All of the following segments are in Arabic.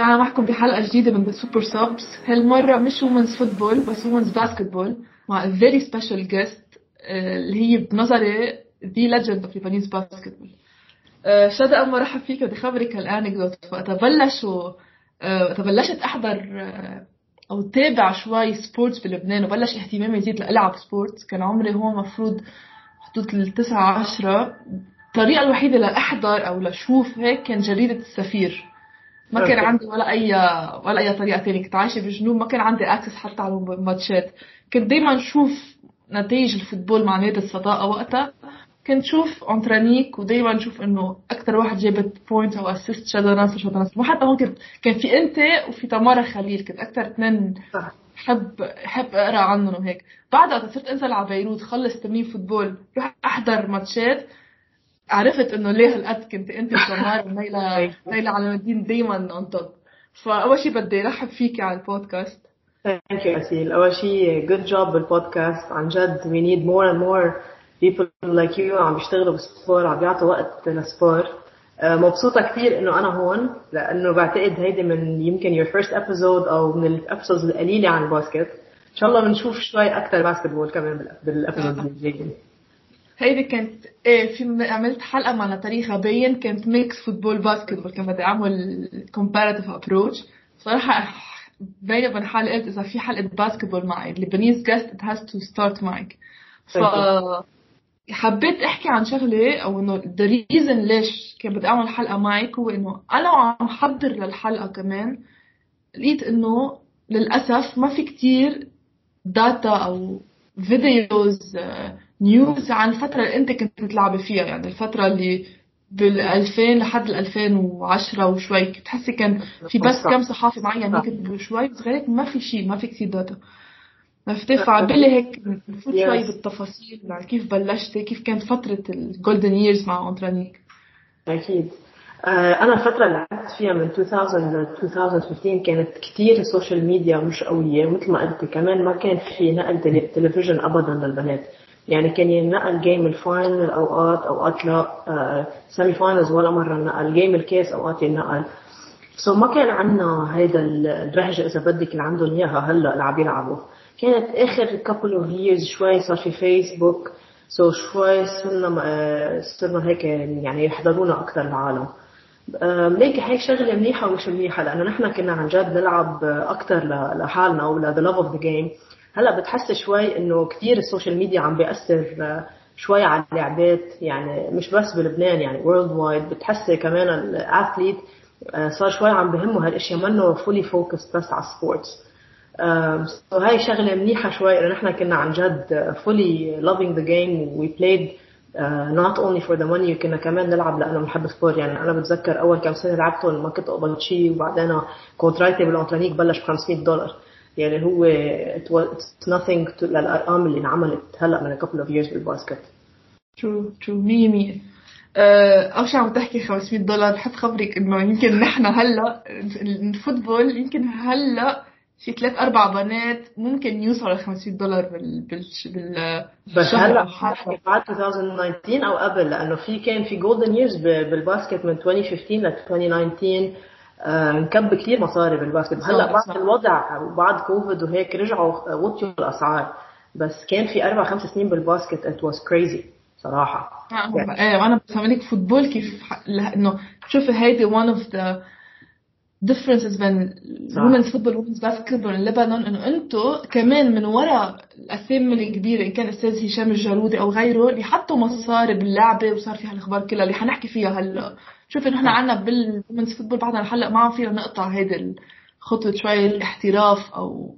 رجعنا معكم بحلقة جديدة من super subs هالمرة مش women's football بس women's basketball مع very special guest اللي هي بنظري the legend of Lebanese basketball شذا أول ما رحب فيك بدي خبرك هال anecdote. وقتها بلشوا آه، وقتها بلشت أحضر آه، أو تابع شوي sports بلبنان وبلش اهتمامي يزيد لألعب sports كان عمري هون مفروض حدود التسعة عشرة. الطريقة الوحيدة لأحضر أو لشوف هيك كان جريدة السفير. ما كان عندي ولا اي ولا أي طريقة ثانية كنت عايشة بالجنوب ما كان عندي access حتى على الماتشات. كنت دائما أشوف نتائج ال football مع نادي الصداقة وقتها. كنت شوف انترانيك ودايما نشوف إنه أكثر واحد جابت point أو assist شذا نصر شذا نصر وحتى هون كنت كان في أنت وفي تمارا خليل. كنت أكثر اثنين حب حب أقرأ عنهم وهيك بعد صرت أنزل على بيروت خلص تمرين football روح أحضر ماتشات. عرفت إنه ليه هالقد كنت أنت وسمار ونيلة نيلة علاء الدين دايما on top فأول شيء بدي ارحب فيكي على ال podcast. thank you أسيل أول شيء good job بال podcast. عن جد we need more and more people like you. عم بيشتغلوا بال sport عم بيعطوا وقت للسبور. آه، مبسوطة كثير إنه أنا هون لأنه بعتقد هيدي من يمكن your first episode أو من ال episodes القليلة عن ال basket. إن شاء الله بنشوف شوي أكثر basketball كمان بال episodes الجايين هيدي كانت إيه في عملت حلقة مع تاريخ باين كانت mix football basketball كان بدي اعمل comparative approach صراحة بيني وبين حالي قلت إذا في حلقة basketball مع Lebanese guest it has to start معك ف حبيت أحكي عن شغلة أو إنه the reason ليش كان بدي اعمل حلقة معك هو إنه أنا وعم حضر للحلقة كمان لقيت إنه للأسف ما في كتير data أو videos news عن الفترة اللي انت كنت تلعبي فيها يعني الفترة اللي بال 2000 لحد ال 2010 وشوي بتحسي كان في بس كم صحافي معين يكتبوا شوي بس غير هيك ما في شيء ما في كثير data عرفتي فعبالي هيك نفوت شوي بالتفاصيل يعني كيف بلشتي كيف كانت فترة ال golden years مع انترانيك أكيد. آه، أنا الفترة اللي لعبت فيها من 2000 ل 2015 كانت كثير ال social media مش قوية مثل ما قلت كمان ما كان في نقل تلفزيون أبدا للبنات. يعني كان ينقل game ال final أوقات أوقات لا semi-finals ولا مرة نقل game الكاس أوقات ينقل. سو ما كان عندنا هيدا الرهجة إذا بدك اللي عندهم إياها هلا اللي عم يلعبوا. كانت آخر couple of years شوي صار في فيسبوك so so شوي صرنا آه، صرنا هيك يعني يحضرونا أكثر العالم. ليك هيك شغلة منيحة ومش منيحة؟ لأنه نحن كنا عن جد نلعب أكثر لحالنا أو ل the love of the game. هلا بتحس شوي إنه كثير ال social media عم بيأثر آه، شوي على اللعبات يعني مش بس بلبنان يعني worldwide بتحسي كمان ال athlete آه، صار شوي عم بهمه هالأشياء منه fully focus بس على ال sports هاي شغلة منيحة شوي إنه نحن كنا عن جد fully the game. We played uh, not only for the money كنا كمان نلعب لأنه بنحب ال sport. يعني أنا بتذكر أول كم سنة لعبتهم ما كنت أقبض شيء وبعدين contract ي بالأنترانيك بلش ب 500 دولار. يعني هو it's nothing to للارقام اللي انعملت هلأ من a couple of years بال basket. true true 100 100 اول شيء عم تحكي 500 دولار. بحب خبرك إنه يمكن نحن هلأ ال football يمكن هلأ في ثلاث أربع بنات ممكن يوصلوا ل 500 دولار بال بال بال بس هلأ بعد 2019 أو قبل لأنه في كان في golden years بال basket من 2015 ل 2019 انكب كثير مصاري بال basket. هلا بعد الوضع وبعد كوفيد وهيك رجعوا وطيوا الأسعار. بس كان في أربع خمس سنين بال basket it was crazy صراحة. يعني. إيه وأنا بفهمك football كيف إنه شوفي هيدي one of the differences بين women's football women's basketball in لبنان انه أنتم كمان من وراء الأسامي الكبيرة إن كان أستاذ هشام الجارودي أو غيره اللي حطوا مصاري باللعبة وصار في هالاخبار كلها اللي حنحكي فيها هلأ. شوف نحن عنا بال women's football بعدنا هلا ما فينا نقطع هيدي الخطوة شوي الاحتراف أو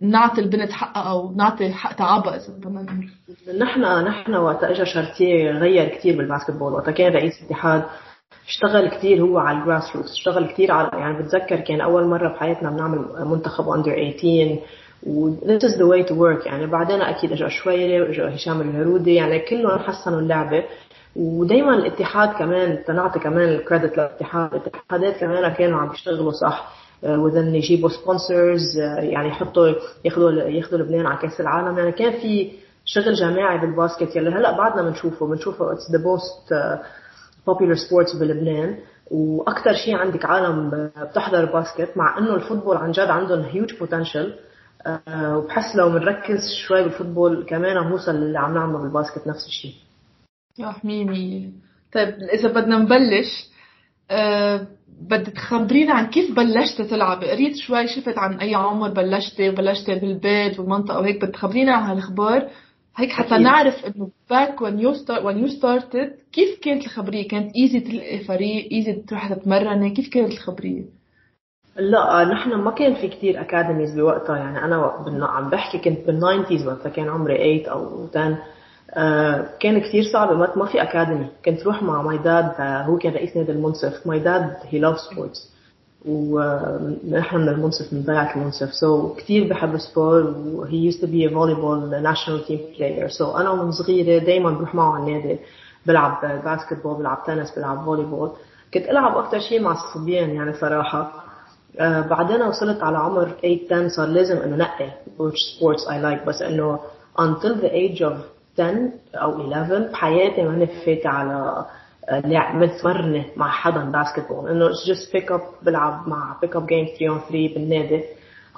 نعطي البنت حقها أو نعطي حق تعبها إذا بدنا نحن نحن وقت اجى شارتيه غير كثير بال basketball وقت كان رئيس الاتحاد اشتغل كثير هو على ال grassroots اشتغل كثير على يعني بتذكر كان أول مرة بحياتنا بنعمل منتخب under 18 و this is the way to work. يعني بعدين أكيد اجى شويري واجى هشام الجارودي يعني كلهم حسنوا اللعبة. ودايما الاتحاد كمان تنعطي كمان ال credit للاتحاد. الاتحادات كمان كانوا عم يشتغلوا صح. آه، و then يجيبوا sponsors آه، يعني يحطوا ياخذوا ياخذوا لبنان على كأس العالم. يعني كان في شغل جماعي بال basket يلي هلأ بعدنا بنشوفه بنشوفه it's the most popular sports بلبنان وأكثر شيء عندك عالم بتحضر basket مع إنه ال football عن جد عندهم huge potential وبحس لو بنركز شوي بال football كمان بنوصل اللي عم نعمله بال basket نفس الشيء. صح مية طيب إذا بدنا نبلش أه بدك تخبرينا عن كيف بلشتي تلعبي قريت شوي شفت عن أي عمر بلشتي وبلشتي بالبيت والمنطقة وهيك بدك تخبرينا عن هالأخبار هيك حتى أكيد. نعرف إنه back when you start when you started كيف كانت الخبرية؟ كانت easy تلقي فريق easy تروحي تتمرني؟ كيف كانت الخبرية؟ لا نحن ما كان في كتير academies بوقتها. يعني أنا عم بحكي كنت بال nineties وقتها كان عمري 8 أو 10 آه كان كثير صعب ما في academy كنت روح مع my dad آه هو كان رئيس نادي المنصف. my dad he love sports ونحن من المنصف من ضيعة المنصف so so, كثير بحب ال sport و he used to be volleyball national team player so أنا من صغيرة دائما بروح معه على النادي. بلعب basketball بلعب تنس بلعب volleyball كنت ألعب أكثر شيء مع الصبيان يعني صراحة. آه بعدين وصلت على عمر 8 10 صار لازم إنه نقي which sports I like. بس إنه until the age of 10 أو 11 بحياتي ما فاتة على لعب متمرنة مع حدا basketball إنه it's just pick up بلعب مع pick up game 3 on 3 بالنادي.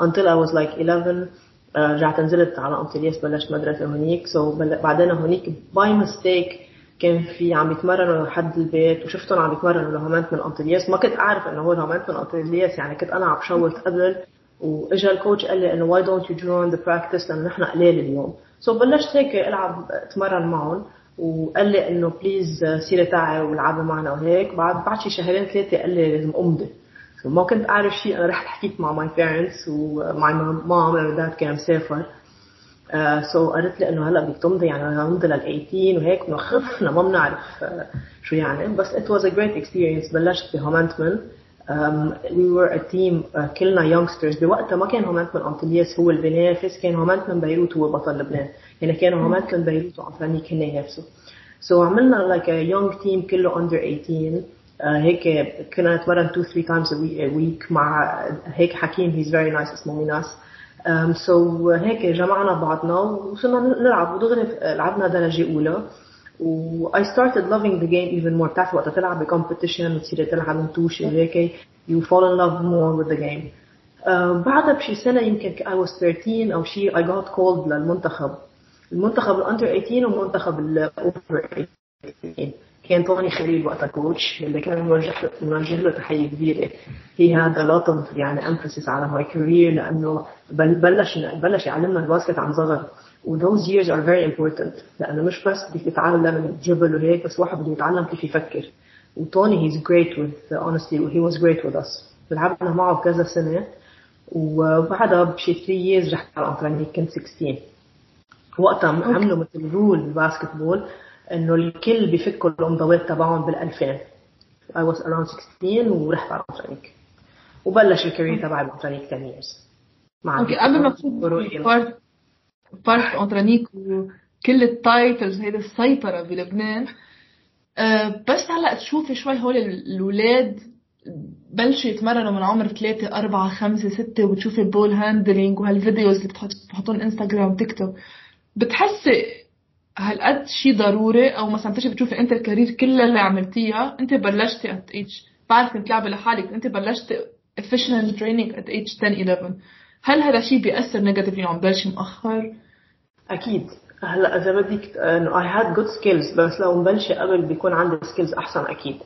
Until I was like 11 رجعت نزلت على انطلياس بلشت مدرسة هونيك. so so بعدين هونيك by mistake كان في عم يتمرنوا لحد البيت وشفتهم عم يتمرنوا لهومنتمن انطلياس ما كنت أعرف إنه هو هومنتمن انطلياس يعني كنت أنا عم بشوت قبل وإجا ال coach قال لي إنه why don't you join the practice لأنه نحن قليل اليوم. so so بلشت هيك ألعب أتمرن معهم. وقال لي إنه please سيري تعي والعبي معنا وهيك. بعد بعد شي شهرين ثلاثة قال لي لازم أمضي. ما كنت أعرف شيء أنا رحت حكيت مع my parents و my mom داد كان مسافر. سو uh, so قالت لي إنه هلأ بدك تمضي يعني همضي لل 18 وهيك. خفنا ما بنعرف uh, شو يعني. بس it was a great experience. بلشت بهومنتمن we were a team uh, كلنا youngsters. بوقتها ما كان هومنتمن انطلياس هو اللي بينافس كان هومنتمن بيروت هو بطل لبنان. يعني كانوا هومنتمن بيروت وانترانيك هن ينافسوا so عملنا like a young team كله under 18 uh, هيك كنا نتمرن 2 3 times a week, مع هيك حكيم. He's very nice اسمه ميناس um, so هيك جمعنا بعضنا وصرنا نلعب. ودغري لعبنا درجة أولى. و I started loving the game even more. بتعرف وقت تلعب ب competition وتصير تلعب into شي وهيك you fall in love more with the game. Uh, بعدها بشي سنة يمكن I was 13 أو شي I got called للمنتخب. المنتخب ال under 18 والمنتخب ال over 18 كان توني خليل وقتها coach اللي كان موجه له تحية كبيرة. he had a lot يعني emphasis على my career لأنه بلش بلش يعلمنا ال basket عن صغر و those years are very important. لأنه مش بس بدك تتعلم ال dribble وهيك بس واحد بده يتعلم كيف يفكر. وتوني he's great with honestly he was great with us. لعبنا معه كذا سنة وبعدها بشي 3 years رحت على الانترانيك كنت 16 وقتها عملوا مثل rule بال basketball إنه الكل بيفكوا الامضوات تبعهم بال 2000 I was around 16 ورحت على الانترانيك وبلش ال career تبعي بالانترانيك 10 years. مع okay قبل ما تفوت part انترانيك وكل ال titles هيدي السيطرة بلبنان. أه بس هلأ تشوفي شوي هول الاولاد بلشوا يتمرنوا من عمر ثلاثة أربعة خمسة ستة وبتشوفي ال ball handling وهال videos اللي بتحطون انستغرام تيك توك بتحسي هالقد شيء ضروري؟ أو مثلا بتيجي بتشوفي أنت ال career كلها اللي عملتيها أنت بلشتي at age بعرف كنت لعبه لحالك أنت بلشتي efficient training at age 10 11 هل هذا الشيء بيأثر negatively عم بلش مؤخر؟ أكيد. هلا إذا بدك إنه I had good skills بس لو مبلشة قبل بيكون عندي skills أحسن أكيد.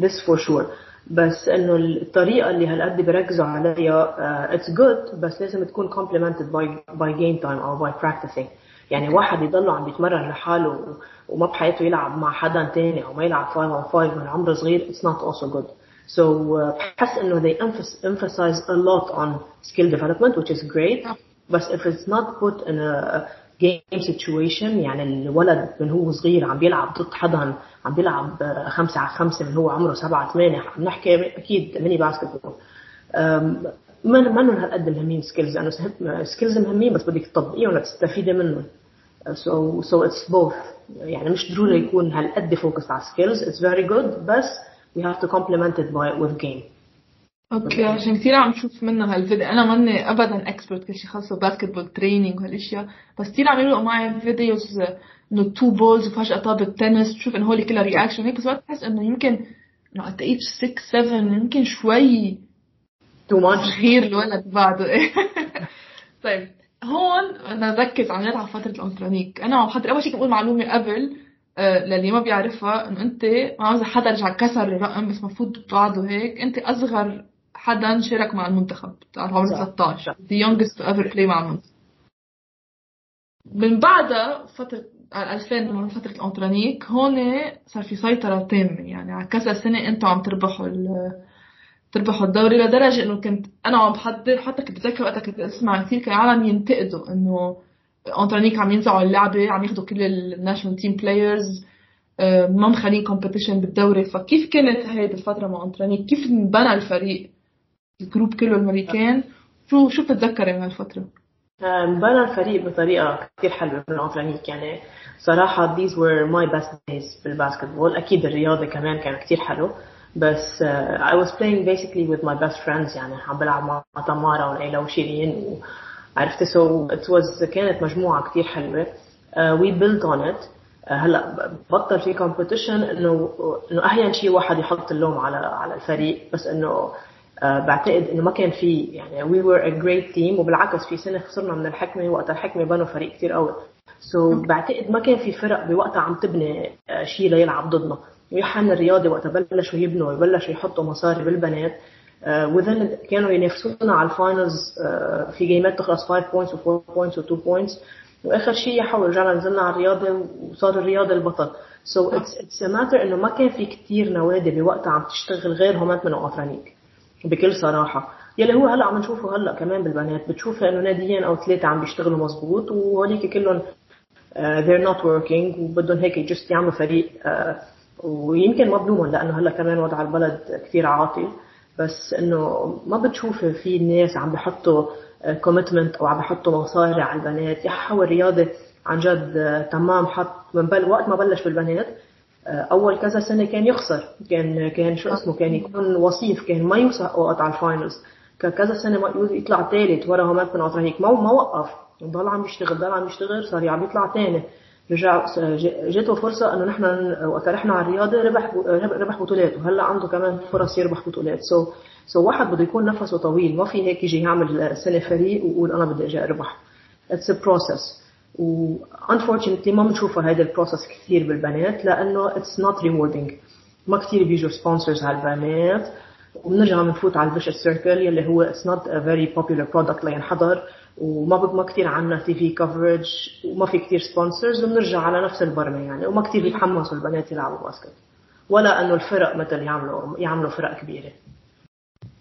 This for sure. بس إنه الطريقة اللي هالقد بيركزوا عليها it's uh, good بس لازم تكون complemented by by game time أو by practicing. يعني واحد يضل عم بيتمرن لحاله وما بحياته يلعب مع حدا تاني أو ما يلعب 5 on 5 من عمره صغير it's not also good. So uh, بحس انه they emphasize a lot on skill development which is great بس if it's not put in a game situation يعني الولد من هو صغير عم بيلعب ضد حدا عم بيلعب خمسة على خمسة من هو عمره سبعة ثمانية عم نحكي أكيد mini basketball ما منهم هالقد مهمين skills لأنه skills مهمين بس بدك تطبقيهم لتستفيدي منهم. So so it's both. يعني مش ضروري يكون هالقد focus على skills it's very good بس we have to complement it by with game. okay عشان كثير عم شوف منها هالفيديو أنا ماني ابدا expert كل شيء خاص basketball training وهالأشياء. بس كثير عم يلقوا معي videos إنه two balls وفجأة طابة تنس تشوف إنه هول كلها reaction هيك بس وقت بحس إنه يمكن إنه at age 6 7 يمكن شوي too much صغير الولد بعده. طيب هون بدنا نركز عن على فترة الأنترانيك أنا عم حضر أول شيء بقول معلومة قبل. للي ما بيعرفها إنه أنت ما عاوز حدا رجع كسر الرقم بس المفروض بعده هيك. أنت أصغر حدا شارك مع المنتخب بتعرف عمره 13 the youngest to ever play مع المنتخب. من بعدها فترة على 2000 من فترة الأنترانيك هون صار في سيطرة تامة. يعني على كذا سنة أنتوا عم تربحوا تربحوا الدوري لدرجة إنه كنت أنا عم بحضر حتى كنت بتذكر وقتها كنت أسمع كثير كان عالم ينتقدوا إنه أنترانيك عم ينزعوا اللعبة عم ياخذوا كل ال national team players ما مخلين competition بالدوري فكيف كانت هيدي الفترة مع أنترانيك كيف انبنى الفريق ال group كله الامريكان شو شو بتتذكري من هالفتره؟ بنى الفريق بطريقه كثير حلوة بالعنفانيك يعني صراحة these were my best days بال basketball أكيد الرياضه كمان كان كثير حلو بس uh, I was playing basically with my best friends يعني عم بلعب مع تمارا وليلى وشيرين وعرفت so it was كانت مجموعة كثير حلوة. Uh, we built on it. Uh, هلا بطل في competition انه إنه أحيانا شيء واحد يحط اللوم على على الفريق بس إنه آه، بعتقد إنه ما كان في يعني we were a great team وبالعكس في سنة خسرنا من الحكمة وقت الحكمة بنوا فريق كثير قوي. so so بعتقد ما كان في فرق بوقتها عم تبني آه، شيء ليلعب ضدنا. ويحن الرياضه وقتها بلشوا يبنوا وبلشوا يحطوا مصاري بالبنات. و then uh, كانوا ينافسونا على ال finals uh, في جيمات تخلص 5 points و4 points و2 points وآخر شيء يحول رجعنا نزلنا على الرياضة وصار الرياضة البطل. so it's it's matter إنه ما كان في كثير نوادي بوقتها عم تشتغل غير هومنتمن وأنترانيك بكل صراحة. يلي هو هلأ عم نشوفه هلأ كمان بالبنات بتشوف إنه ناديين أو ثلاثة عم بيشتغلوا مزبوط وهوليك كلهم uh, they're not working وبدهم هيك just يعملوا فريق uh, ويمكن ما بلومهم لأنه هلأ كمان وضع البلد كثير عاطل. بس إنه ما بتشوف في ناس عم بحطوا commitment أو عم بحطوا مصاري على البنات. يحول الرياضة عن جد تمام حط من بل وقت ما بلش بالبنات أول كذا سنة كان يخسر. كان كان شو اسمه كان يكون وصيف كان ما يوصل اوقات على ال finals كذا سنة ما يطلع ثالث ورا هومنتمن هيك ما ما وقف. ضل عم يشتغل ضل عم يشتغل صار عم يطلع ثاني رجع جاته فرصة إنه نحن وقت رحنا على الرياضة ربح ربح بطولات وهلأ عنده كمان فرص يربح بطولات. so so, so so واحد بده يكون نفسه طويل ما في هيك يجي يعمل سنة فريق ويقول أنا بدي أجي أربح. it's process و unfortunately ما بنشوفها هذا ال process كثير بالبنات لأنه it's not rewarding ما كثير بيجوا sponsors على البنات وبنرجع بنفوت على ال vicious circle يلي هو it's not a very popular product لينحضر. وما ما كثير عنا TV coverage وما في كثير sponsors وبنرجع على نفس البرمة يعني وما كثير بيتحمسوا البنات يلعبوا basket. ولا إنه الفرق مثل يعملوا يعملوا فرق كبيرة.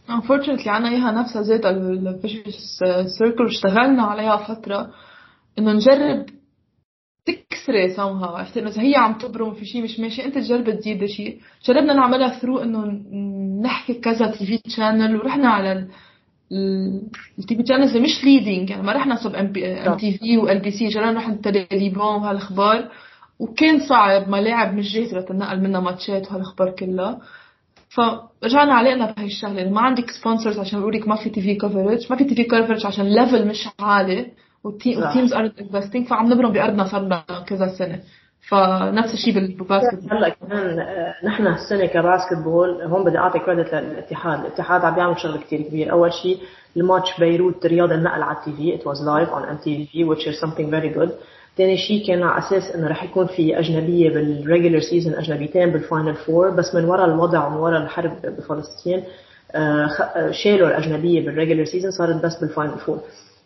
Unfortunately عنا إياها نفسها ذات ال vicious circle واشتغلنا عليها فترة إنه نجرب تكسري سمها عرفت؟ إنه إذا هي عم تبرم في شيء مش ماشي أنت تجرب تزيد شيء جربنا نعملها through إنه نحكي كذا TV channel ورحنا على ال TV channels مش leading يعني ما رحنا صب ام تي في وال بي سي جربنا نروح التلفزيون وهالأخبار. وكان صعب ملاعب مش جاهزة لتنقل منها ماتشات وهالأخبار كلها. فرجعنا علقنا بهي الشغلة ما عندك sponsors عشان يقول لك ما في TV coverage ما في TV coverage عشان level مش عالي وال teams aren't investing فعم نبرم بأرضنا صار لنا كذا سنة. فنفس الشيء بال basket. هلا كمان آه، نحن هالسنة ك basketball هون بدي أعطي credit للاتحاد، الاتحاد عم بيعمل شغل كثير كبير، أول شيء الماتش بيروت رياض النقل على ال TV، it was live on MTV which is something very good. ثاني شيء كان على أساس إنه رح يكون في أجنبية بال regular season أجنبيتين بال final four بس من وراء الوضع ومن وراء الحرب بفلسطين آه، آه، شالوا الأجنبية بال regular season صارت بس بال final four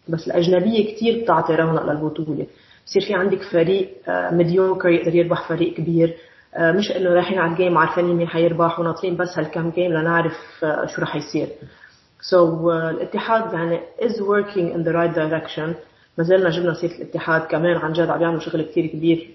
بس الأجنبية كثير بتعطي رونق للبطولة. بصير في عندك فريق mediocre يقدر يربح فريق كبير. مش إنه رايحين على ال game عارفين مين حيربح وناطرين بس هالكم game لنعرف شو رح يصير. So uh, الاتحاد يعني is working in the right direction. ما زلنا جبنا سيره الاتحاد كمان عن جد عم يعملوا شغل كثير كبير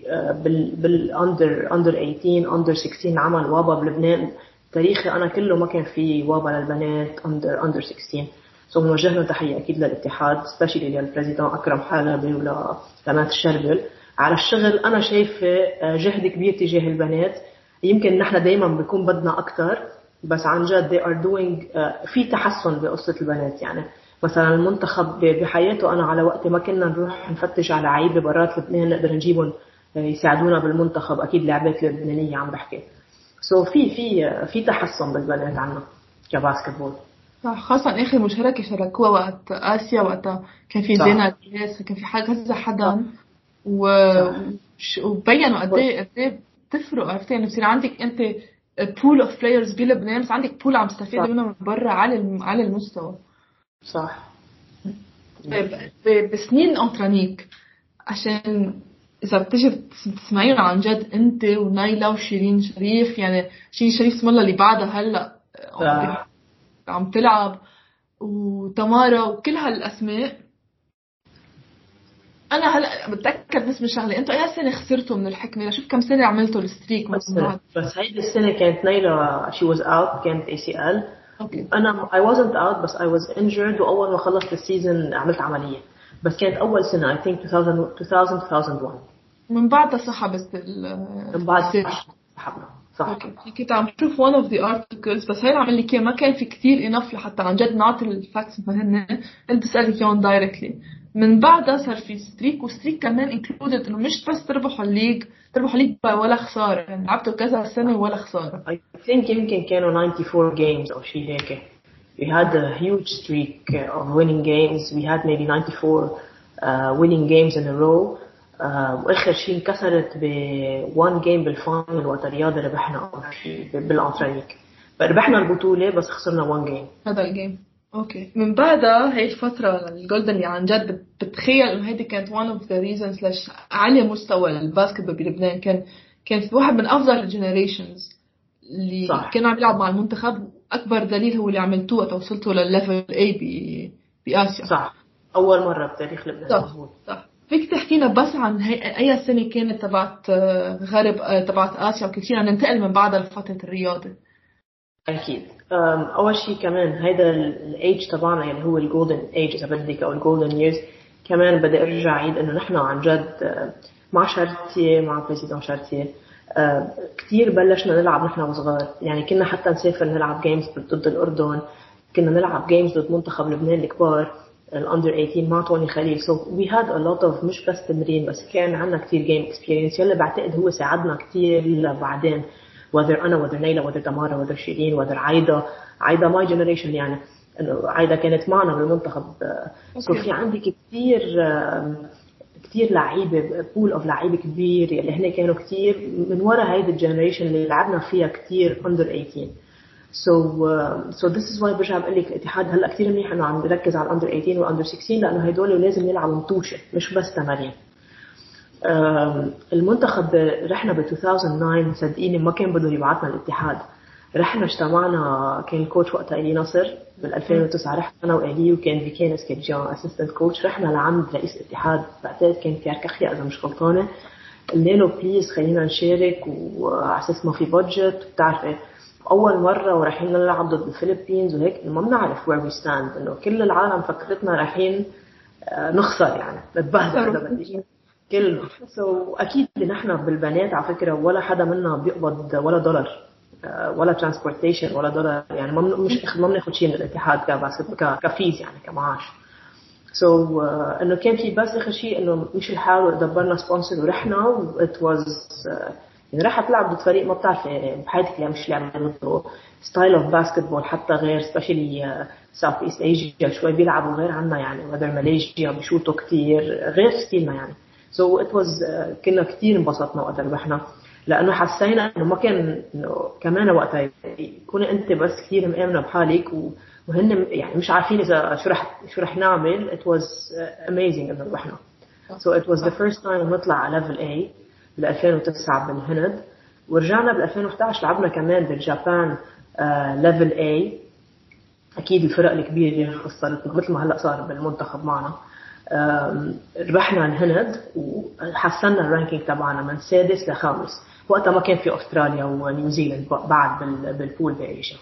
بال بال under under 18 under 16 عمل. WABA بلبنان تاريخي أنا كله ما كان في WABA للبنات under under 16 so بنوجه لهم تحيه أكيد للاتحاد specially لل président أكرم حلبي ولقناه الشربل على الشغل أنا شايفة آه، جهد كبير تجاه البنات. يمكن نحن دائما بيكون بدنا أكثر بس عن جد they are doing uh, في تحسن بقصة البنات. يعني مثلا المنتخب بحياته أنا على وقت ما كنا نروح نفتش على عيبه برات لبنان نقدر نجيبهم آه، يساعدونا بالمنتخب. أكيد لعبات لبنانية عم بحكي. سو so في في في تحسن بالبنات عنا كباسكتبول. صح خاصة آخر مشاركة شاركوها وقت آسيا وقتها كان في زينة دياس كان في كذا حدا. و... وبينوا قد إيه قد إيه بتفرق عرفتي يعني بصير عندك أنت pool of players بلبنان بس عندك pool عم تستفيد منه من برا على على المستوى. صح. طيب بسنين أنترانيك عشان إذا بتجي تسمعيهم عن جد أنت ونايلا وشيرين شريف يعني شيرين شريف اسم الله اللي بعدها هلأ عم تلعب وتمارا وكل هالأسماء. أنا هلأ بتأكد بس من شغلة أنتوا أي سنة خسرتوا من الحكمة؟ شوف كم سنة عملتوا ال streak بس بس هيدي السنة كانت نايلا she was out كانت ACL أنا I wasn't out بس I was injured وأول ما خلصت ال season عملت عملية. بس كانت أول سنة I think 2000 2000 2001 من بعدها سحبت من بعد سحبنا صح. كنت عم شوف one of the articles بس هي اللي عمل لي ما كان في كثير info لحتى عن جد نعطي ال facts مثلا انت بسالك اياهم directly من بعدها صار في streak و streak كمان included إنه مش بس تربحوا ال league تربحوا ال league ولا خسارة. يعني لعبتوا كذا سنة ولا خسارة. I think يمكن كانوا 94 games أو شيء هيك. We had a huge streak of winning games. We had maybe 94 uh, winning games in a row. Uh, وآخر شيء انكسرت ب 1 game بال final وقت الرياضه ربحنا بالانترانيك ربحنا البطولة بس خسرنا 1 game هذا ال game okay. من بعدها هي الفترة ال golden اللي عن جد بتخيل إنه هيدي كانت one of the reasons ليش علي مستوى ال basketball بلبنان. كان كانت واحد من أفضل ال generations اللي صح. كان عم يلعب مع المنتخب. أكبر دليل هو اللي عملتوه وقت وصلتوا للل level A بآسيا. صح. أول مرة بتاريخ لبنان. صح. صح. فيك تحكينا بس عن هي أي سنة كانت تبعت آه، غرب آه، تبعت آسيا وكل شيء ننتقل من بعدها لفترة الرياضة. أكيد. أول شيء كمان هيدا الايج تبعنا يعني هو ال golden age إذا بدك أو ال golden years كمان بدي أرجع أعيد إنه نحن عن جد مع شارتيه مع président شارتيه كثير بلشنا نلعب نحن وصغار. يعني كنا حتى نسافر نلعب games ضد الأردن كنا نلعب games ضد منتخب لبنان الكبار. ال under 18 مع توني خليل. so we had a lot of مش بس تمرين بس كان عندنا كثير game experience يلي بعتقد هو ساعدنا كثير بعدين. Whether أنا whether نيلا whether تمارا whether شيرين whether عايدة. عايدة my generation يعني. انه عايدة كانت معنا بالمنتخب so في عندي كثير كثير لعيبة pool of لعيبة كبير. اللي هن كانوا كثير من ورا هيدي ال generation اللي لعبنا فيها كثير under 18 so so this is why برجع بقول لك الاتحاد هلا كثير منيح إنه عم يركز على ال under 18 وال under 16 لأنه هدول لازم يلعبوا ماتشات مش بس تمارين. المنتخب رحنا ب 2009 صدقيني ما كان بده يبعثنا الاتحاد. رحنا اجتمعنا كان ال coach وقتها إلي نصر بال 2009 رحت أنا وإلي وكان فيكين إسكيجيان assistant coach رحنا لعند رئيس الاتحاد بعتقد كان كخيا إذا مش غلطانة. قلنا له please خلينا نشارك وعلى أساس ما في budget بتعرفي أول مرة ورايحين نلعب ضد ال Philippines وهيك ما بنعرف where we stand إنه كل العالم فكرتنا رايحين آه، نخسر يعني نتبهدل كله so so, أكيد نحن بالبنات على فكرة ولا حدا منا بيقبض ولا دولار آه، ولا transportation ولا دولار يعني ما مش ما بناخذ شيء من الاتحاد ك fees يعني كمعاش. so so, uh, إنه كان في بس إخر شيء إنه مشي الحال ودبرنا sponsor ورحنا it was uh, يعني راح تلعب ضد فريق ما بتعرفي يعني بحياتك اللي مش لعبته style of basketball حتى غير specially South East Asia شوي بيلعبوا غير عنا يعني whether ماليزيا بيشوتوا كثير غير style نا يعني. so it was كنا كثير انبسطنا وقت ربحنا لأنه حسينا إنه ما كان كمان وقتها يكون أنت بس كثير مآمنة بحالك وهن يعني مش عارفين إذا شو رح شو رح نعمل. it was amazing إنه ربحنا so it was the first time نطلع على level A بال 2009 بالهند ورجعنا بال 2011 لعبنا كمان بال Japan level A أكيد الفرق الكبيرة خسرت مثل ما هلأ صار بالمنتخب معنا. ربحنا الهند وحسنا ال ranking تبعنا من سادس لخامس وقتها ما كان في أستراليا ونيوزيلند بعد بالبول بايشيا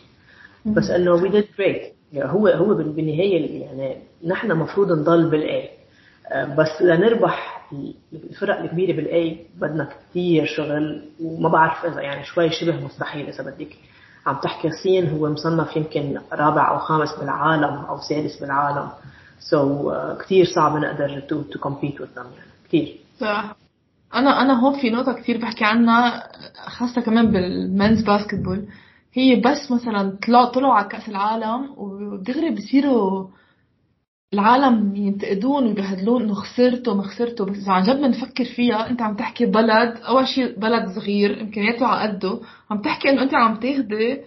بس إنه we did great هو هو بالنهاية يعني نحن المفروض نضل بال A بس لنربح الفرق الكبيرة بال A بدنا كثير شغل وما بعرف إذا يعني شوي شبه مستحيل إذا بدك. عم تحكي الصين هو مصنف يمكن رابع أو خامس بالعالم أو سادس بالعالم. so so, uh, كثير صعب نقدر to to compete with يعني. كثير أنا أنا هون في نقطة كثير بحكي عنها خاصة كمان بال men's basketball هي بس مثلا طلعوا طلعوا على كأس العالم ودغري بصيروا العالم ينتقدون ويبهدلون إنه خسرتوا ما خسرتوا بس اذا عن جد بنفكر فيها. أنت عم تحكي بلد أول شيء بلد صغير إمكانياته على قده. عم تحكي إنه أنت عم تاخذي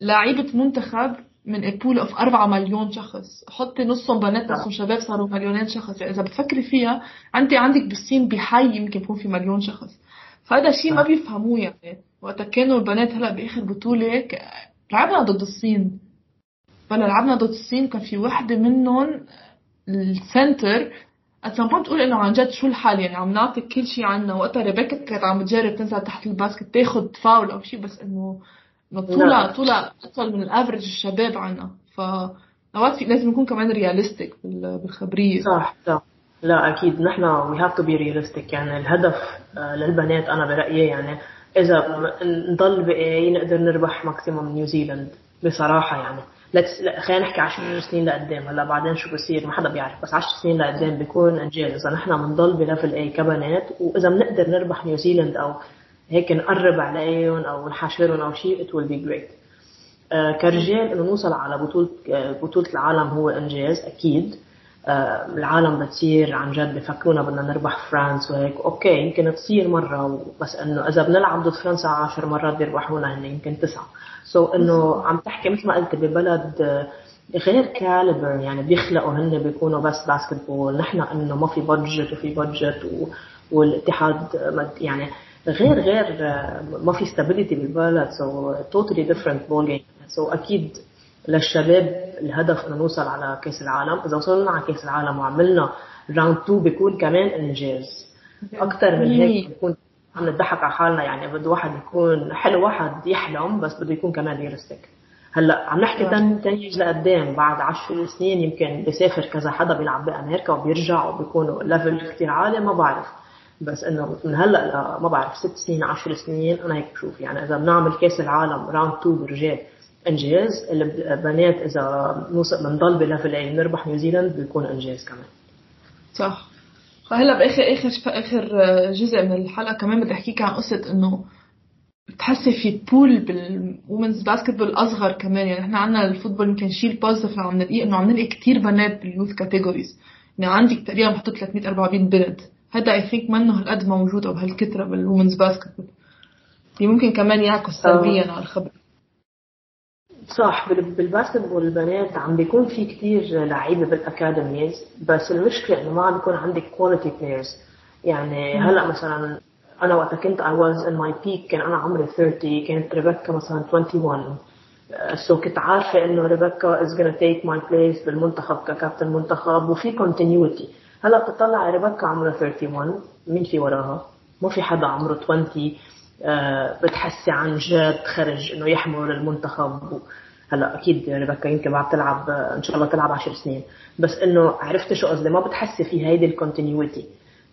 لعيبة منتخب من pool of 4 مليون شخص. حطي نصهم بنات نصهم شباب صاروا مليونين شخص. يعني إذا بتفكري فيها أنت عندك بالصين بحي يمكن يكون في مليون شخص. فهذا شيء ما بيفهموه يعني. وقت كانوا البنات هلأ بآخر بطولة لعبنا ضد الصين. فلا لعبنا ضد الصين كان في وحده منهم ال center at some point تقول إنه عن جد شو الحال؟ يعني عم نعطي كل شيء عنا. وقتها ريبيكا كانت عم تجرب تنزل تحت ال basket تاخذ فاول أو شيء بس إنه طولها طولها أطول من ال average الشباب عنا. ف أوقات في لازم نكون كمان realistic بالخبرية. صح صح. لا أكيد. نحن we have to be realistic يعني الهدف آه، للبنات أنا برأيي يعني إذا نضل ب A نقدر نربح maximum نيوزيلند بصراحة يعني. خلينا نحكي 10 سنين لقدام. هلا بعدين شو بصير؟ ما حدا بيعرف بس 10 سنين لقدام بيكون انجاز إذا نحن بنضل ب level A كبنات وإذا بنقدر نربح نيوزيلند أو هيك نقرب عليهم أو نحاشرهم أو شيء it will be great كرجال إنه نوصل على بطوله آه، بطولة العالم هو إنجاز أكيد. العالم بتصير عن جد بفكرونا بدنا نربح فرانس وهيك. okay يمكن تصير مرة بس إنه إذا بنلعب ضد فرنسا 10 مرات بيربحونا هن يمكن تسعة. so إنه عم تحكي مثل ما قلت ببلد آه، غير caliber يعني بيخلقوا هن بيكونوا بس basketball نحن إنه ما في budget وفي budget. والاتحاد يعني غير غير آه، ما في stability بالبلد so totally different ball game so أكيد للشباب الهدف إنه نوصل على كأس العالم. إذا وصلنا على كأس العالم وعملنا round 2 بيكون كمان إنجاز. أكثر من هيك بيكون عم نضحك على حالنا يعني بده واحد يكون حلو واحد يحلم بس بده يكون كمان realistic هلأ عم نحكي things لقدام بعد 10 سنين يمكن بيسافر كذا حدا بيلعب بأمريكا وبيرجع وبيكونوا level كثير عالي ما بعرف. بس إنه من هلأ ما بعرف ست سنين 10 سنين أنا هيك بشوف. يعني إذا بنعمل كأس العالم round 2 برجال إنجاز. البنات إذا نوصل بنضل ب level A بنربح نيوزيلاند بيكون إنجاز كمان. صح. فهلا باخر آخر آخر جزء من الحلقة كمان بدي أحكيك عن قصة إنه بتحسي في pool بال women's basketball أصغر كمان. يعني إحنا عندنا ال football يمكن شيء ال positive اللي عم نلاقيه إنه عم نلاقي كثير بنات بال youth categories يعني عندك تقريبا محطوط 300 400 بنت. هذا I think منه هالقد موجود أو بهالكثرة بال women's basketball اللي ممكن كمان يعكس سلبيا على الخبر. صح بال basketball البنات عم بيكون في كتير لعيبة بال academies بس المشكلة إنه ما عم بيكون عندك quality players يعني هلأ مثلا أنا وقت كنت I was in my peak كان أنا عمري 30 كانت ريبيكا مثلا 21 so كنت عارفة إنه ريبيكا is gonna take my place بالمنتخب ككابتن منتخب وفي continuity. هلأ بتطلع ريبيكا عمرها 31 مين في وراها؟ ما في حدا عمره 20 آه، بتحسي عن جد خرج إنه يحمل المنتخب. هلا أكيد ريبكا يمكن بعد تلعب إن شاء الله تلعب 10 سنين. بس إنه عرفت شو قصدي؟ ما بتحسي في هيدي ال continuity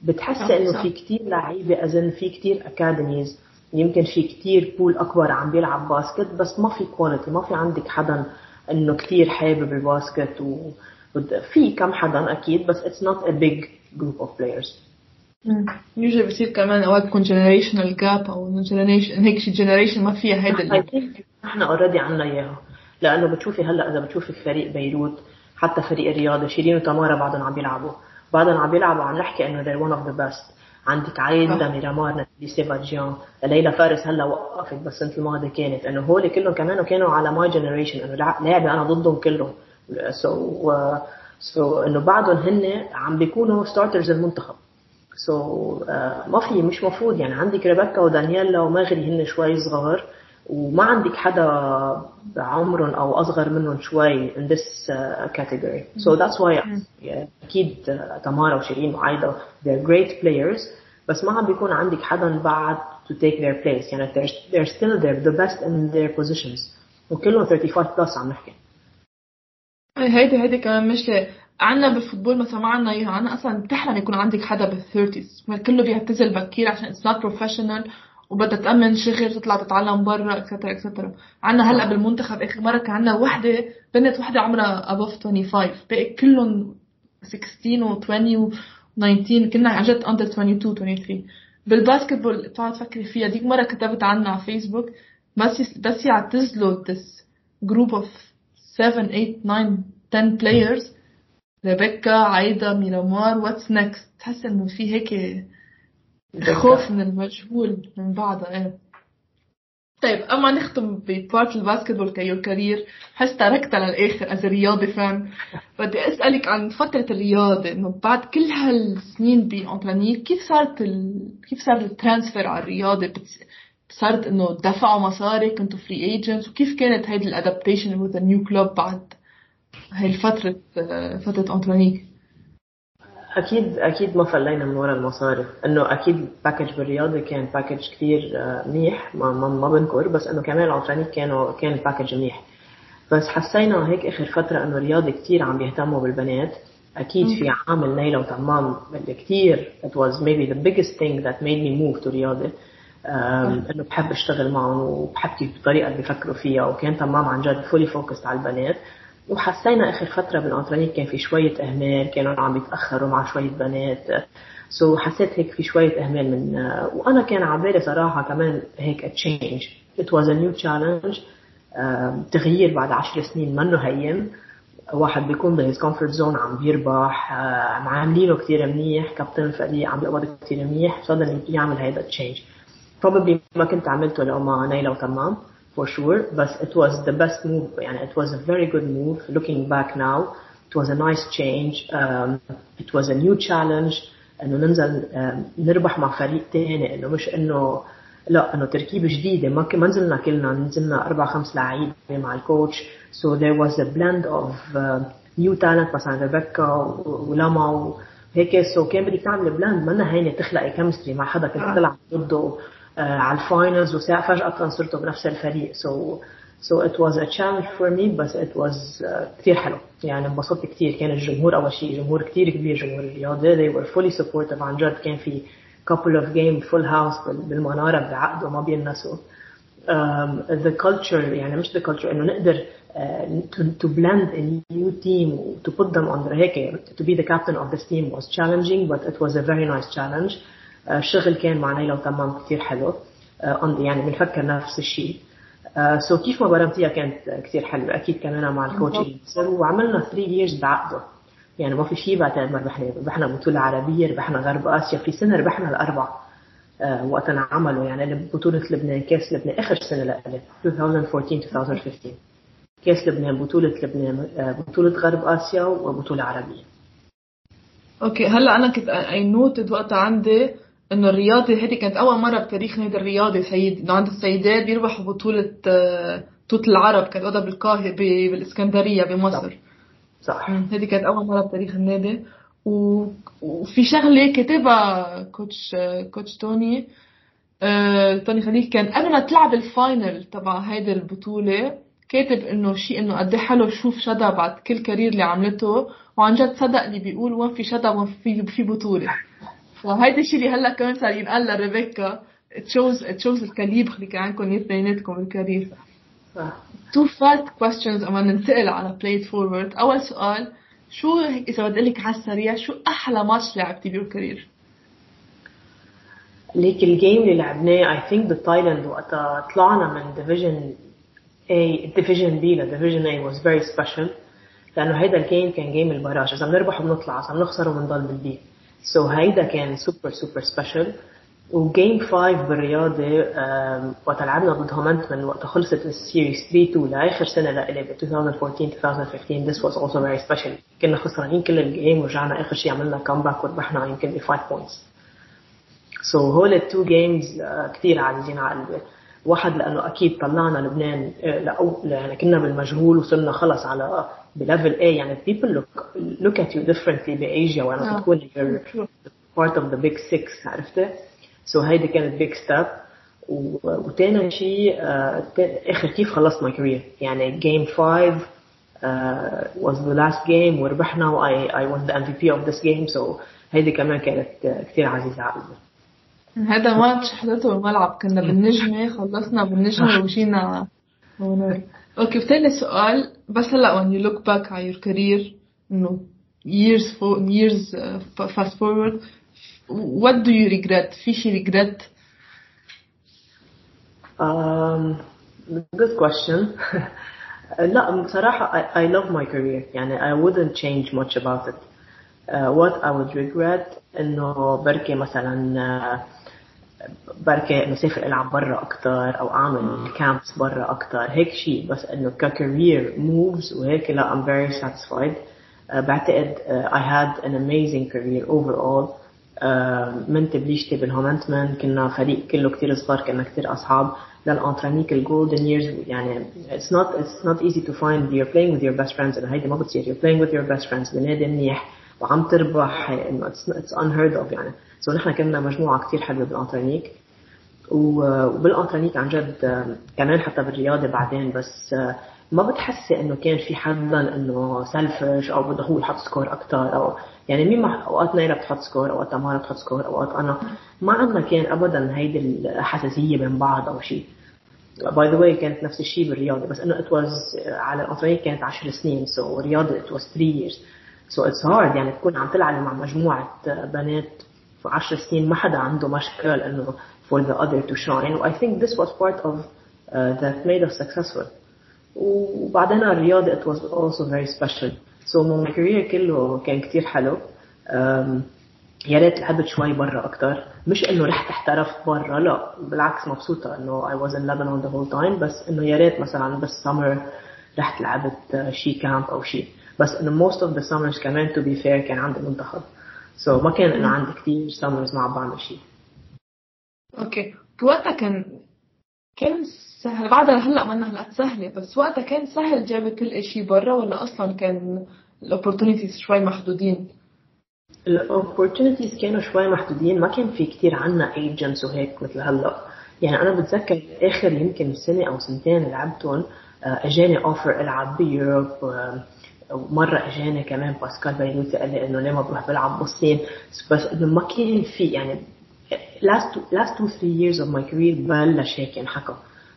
بتحسي إنه في كتير لعيبة اذن في كتير academies يمكن في كتير pool أكبر عم بيلعب basket بس ما في quality ما في عندك حدا إنه كتير حابب ال basket و في كم حدا أكيد بس it's not a big group of players يوجد بصير كمان أوقات بكون generational gap أو generation هيك شي generation ما فيها هيدا نحن already عنا إياها. لأنه بتشوفي هلأ إذا بتشوفي فريق بيروت حتى فريق الرياضة شيرين وتمارا بعدهم عم بيلعبوا. بعدهم عم بيلعبوا عم نحكي إنه they're one of the best. عندك عايدة ميرامار نتالي سيفاجيان ليلى فارس هلأ وقفت بس السنة الماضيه كانت. إنه هول كلهم كمان كانوا على my generation إنه لعبة أنا ضدهم كلهم. so, so إنه بعدهم هن عم بيكونوا starters المنتخب. so, uh, ما في مش مفروض يعني. عندك ريبكا ودانييلا وماغري هن شوي صغار وما عندك حدا عمرهم أو أصغر منهم شوي in this uh, category. So that's why yeah, أكيد uh, تمارا وشيرين وعايدة they're great players بس ما عم بيكون عندك حدا بعد to take their place. يعني they're, they're still there the best in their positions. وكلهم 35 plus عم نحكي. هيدي هيدي كمان مشكلة. عنا بال football مثلا ما عنا إياها. عنا أصلا بتحلم يكون عندك حدا بال thirties. كله بيعتزل بكير عشان it's not professional وبدها تأمن شغل تطلع تتعلم برا et cetera et cetera عنا هلأ بالمنتخب آخر مرة كان عنا وحدة بنت وحدة عمرها above 25 باقي كلهم 16 و 20 و 19 كنا عن جد under 22 23 بال basketball بتقعد تفكري فيها. ديك مرة كتبت عنها على فيسبوك بس بس يعتزلوا this group of 7 8 9 10 players. ريبيكا عايدة ميرامار what's next تحس انه في هيك خوف من المجهول من بعضها إيه طيب أما نختم ب part ال basketball your career حس تركتها للآخر as رياضي fan بدي أسألك عن فترة الرياضة إنه بعد كل هالسنين بأنترانيك كيف صارت ال... كيف صار ال transfer على الرياضة؟ بتس... صارت إنه دفعوا مصاري كنتوا free agents وكيف كانت هيدي ال adaptation with new club بعد؟ هاي الفترة فترة انترانيك أكيد أكيد ما فلينا من ورا المصاري. إنه أكيد package بالرياضة كان package كثير آه، منيح. ما, ما, ما بنكر بس إنه كمان الانترانيك كانوا كان package منيح. بس حسينا هيك آخر فترة إنه الرياضة كثير عم بيهتموا بالبنات. أكيد في عامل نيلة وتمارا اللي كثير it was maybe the biggest thing that made me move to رياضة. إنه بحب أشتغل معهم وبحب كيف الطريقة اللي بيفكروا فيها. وكان تمام عن جد fully focused على البنات. وحسينا آخر فترة بالانترانيك كان في شوية أهمال كانوا عم يتأخروا مع شوية بنات. so حسيت هيك في شوية أهمال من وأنا كان على بالي صراحة كمان هيك change it was a new challenge. تغيير بعد عشر سنين منه هين. واحد بيكون ب his comfort zone عم بيربح. عاملينه كثير منيح. كابتن الفريق عم بيقبض كثير منيح. صدق يعمل هيدا change probably ما كنت عملته لو ما نيلة وتمارا. For sure but it was the best move يعني it was a very good move. Looking back now it was a nice change. Um, it was a new challenge. إنه ننزل نربح مع فريق تاني. إنه مش إنه لا إنه تركيبة جديدة. ما ما نزلنا كلنا نزلنا أربع خمس لعيبة مع ال coach so there was a blend of uh, new talent مثلا ريبيكا ولما وهيك so كان بدك تعمل blend منا هينة تخلقي chemistry مع حدا كنت تلعب ضده. على الفاينلز وفجأة صرتوا بنفس الفريق so so it was a challenge for me بس it was uh, كثير حلو يعني انبسطت كثير كان الجمهور أول شيء جمهور كثير كبير جمهور الرياضة they were fully supportive عن جد كان في couple of game full house بالمنارة بعقد وما بينسوا um, the culture يعني مش the culture إنه نقدر uh, to, to blend a new team to put them under هيك to be the captain of this team was challenging but it was a very nice challenge الشغل كان مع نيلة وتمام كثير حلو. يعني بنفكر نفس الشيء. سو كيف ما برمتيها كانت كثير حلوة. أكيد كمان مع الكوتش وعملنا 3 ييرز بعقده. يعني ما في شيء بعد ما ربحنا ربحنا بطولة عربية ربحنا غرب آسيا في سنة ربحنا الأربع آه وقتها عملوا يعني بطولة لبنان كأس لبنان آخر سنة لإلي 2014 2015 كأس لبنان بطولة لبنان آه بطولة غرب آسيا وبطولة عربية. okay هلأ أنا كنت I noted وقتها عندي إنه الرياضي هذه كانت أول مرة بتاريخ نادي الرياضي سيد إنه عند السيدات بيربحوا بطولة بطولة العرب كانت وقتها بالقاهرة بالإسكندرية بمصر. صح. هذه كانت أول مرة بتاريخ النادي. و... وفي شغلة كاتبها coach coach توني. آه... توني خليل كان قبل ما تلعب ال final تبع هيدي البطولة كاتب إنه شيء إنه قديش حلو يشوف شدا بعد كل career اللي عملته. وعن جد صدق اللي بيقول وين في شدا وين في في بطولة. فهيدا الشيء اللي هلا كمان صار ينقال لريبيكا. shows shows ال caliber اللي كان عندكم اثنيناتكم بال career two fast questions أما ننتقل على play forward أول سؤال شو إذا بدي لك على السريع شو أحلى ماتش لعبتي بال career؟ ليك ال game اللي لعبناه I think بتايلاند وقتها طلعنا من division A division B ل division A was very special. لأنه هيدا ال game كان game البراج إذا بنربح وبنطلع إذا بنخسر وبنضل بال B. so هيدا كان super super special و game 5 بالرياضة وقت لعبنا ضد هومنتمن وقت خلصت ال series 3 2 لآخر سنة لإلي ب 2014 2015 this was also very special. كنا خسرانين كل ال game ورجعنا آخر شيء عملنا comeback وربحنا يمكن ب 5 points so هول ال two games كثير عزيزين على قلبي. واحد لأنه أكيد طلعنا لبنان لأو يعني كنا بالمجهول وصرنا خلص على ب level A. يعني people look look at you differently بأيجيا وأنا بتكون you're part of the big six عرفتي؟ so هيدي كانت big step. وتاني شيء آخر كيف خلصنا career يعني game 5 uh, was the last game وربحنا و I, I won the MVP of this game. So هيدي كمان كانت كثير عزيزة على قلبي هذا ماتش حضرته بالملعب كنا بالنجمة خلصنا بالنجمة ومشينا okay ثاني سؤال بس هلا when you look back على your career انه years for years uh, fast forward what do you regret في شي regret um, good question لا بصراحة I, I love my career يعني I wouldn't change much about it uh, what I would regret إنه بركي مثلا uh, بركي انه سافر ألعب برا أكثر أو أعمل كامبس برا أكثر هيك شيء بس إنه ككارير موفز وهيك لا I'm very satisfied. uh, بعتقد uh, I had an amazing career overall. uh, من تبليشتي بالهومنتمن كنا فريق كله كتير صغار كنا كتير أصحاب. للانترانيك ال golden years يعني it's not it's not easy to find. You're playing with your best friends إنه هيدي ما بتصير. You're playing with your best friends. بنادي منيح. وعم تربح إنه it's unheard of يعني. so نحن كنا مجموعة كثير حلوة بالانترانيك وبالانترانيك عن جد كمان حتى بالرياضة بعدين بس ما بتحسي إنه كان في حدا إنه selfish أو بده هو يحط score أكثر أو يعني مين ما أوقات نايلة بتحط score أوقات تمارا بتحط score أوقات أنا. ما عندنا كان ابدا هيدي الحساسية بين بعض أو شيء. by the way كانت نفس الشيء بالرياضة بس إنه it was على الانترانيك كانت 10 سنين so رياضة it was 3 years. so it's hard يعني تكون عم تلعب مع مجموعة بنات في 10 سنين ما حدا عنده مشكل إنه for the other to shine. و I think this was part of uh, that made us successful. وبعدين الرياضة it was also very special. So my career كله كان كتير حلو. um, يا ريت لعبت شوي برا أكتر. مش إنه رحت أحترف برا لا بالعكس مبسوطة إنه I was in Lebanon the whole time. بس إنه يا ريت مثلا بالسمر رحت لعبت شي camp أو شي. بس إنه most of the summers كمان to be fair كان عندي منتخب. so ما كان إنه عندي كثير summers ما عم بعمل شيء okay. وقتها كان كان سهل. بعدها هلا ما هلا سهلة بس وقتها كان سهل جاب كل شيء برا ولا أصلا كان ال opportunities شوي محدودين؟ ال opportunities كانوا شوي محدودين. ما كان في كثير عنا agents وهيك مثل هلأ. يعني أنا بتذكر آخر يمكن سنة أو سنتين لعبتهم آه، أجاني offer إلعب ب Europe ومره اجاني كمان باسكال بيروتي قال لي إنه ليه ما بروح بلعب بالصين بس إنه ما كان في يعني last two, last two three years of my career بلش هيك ينحكى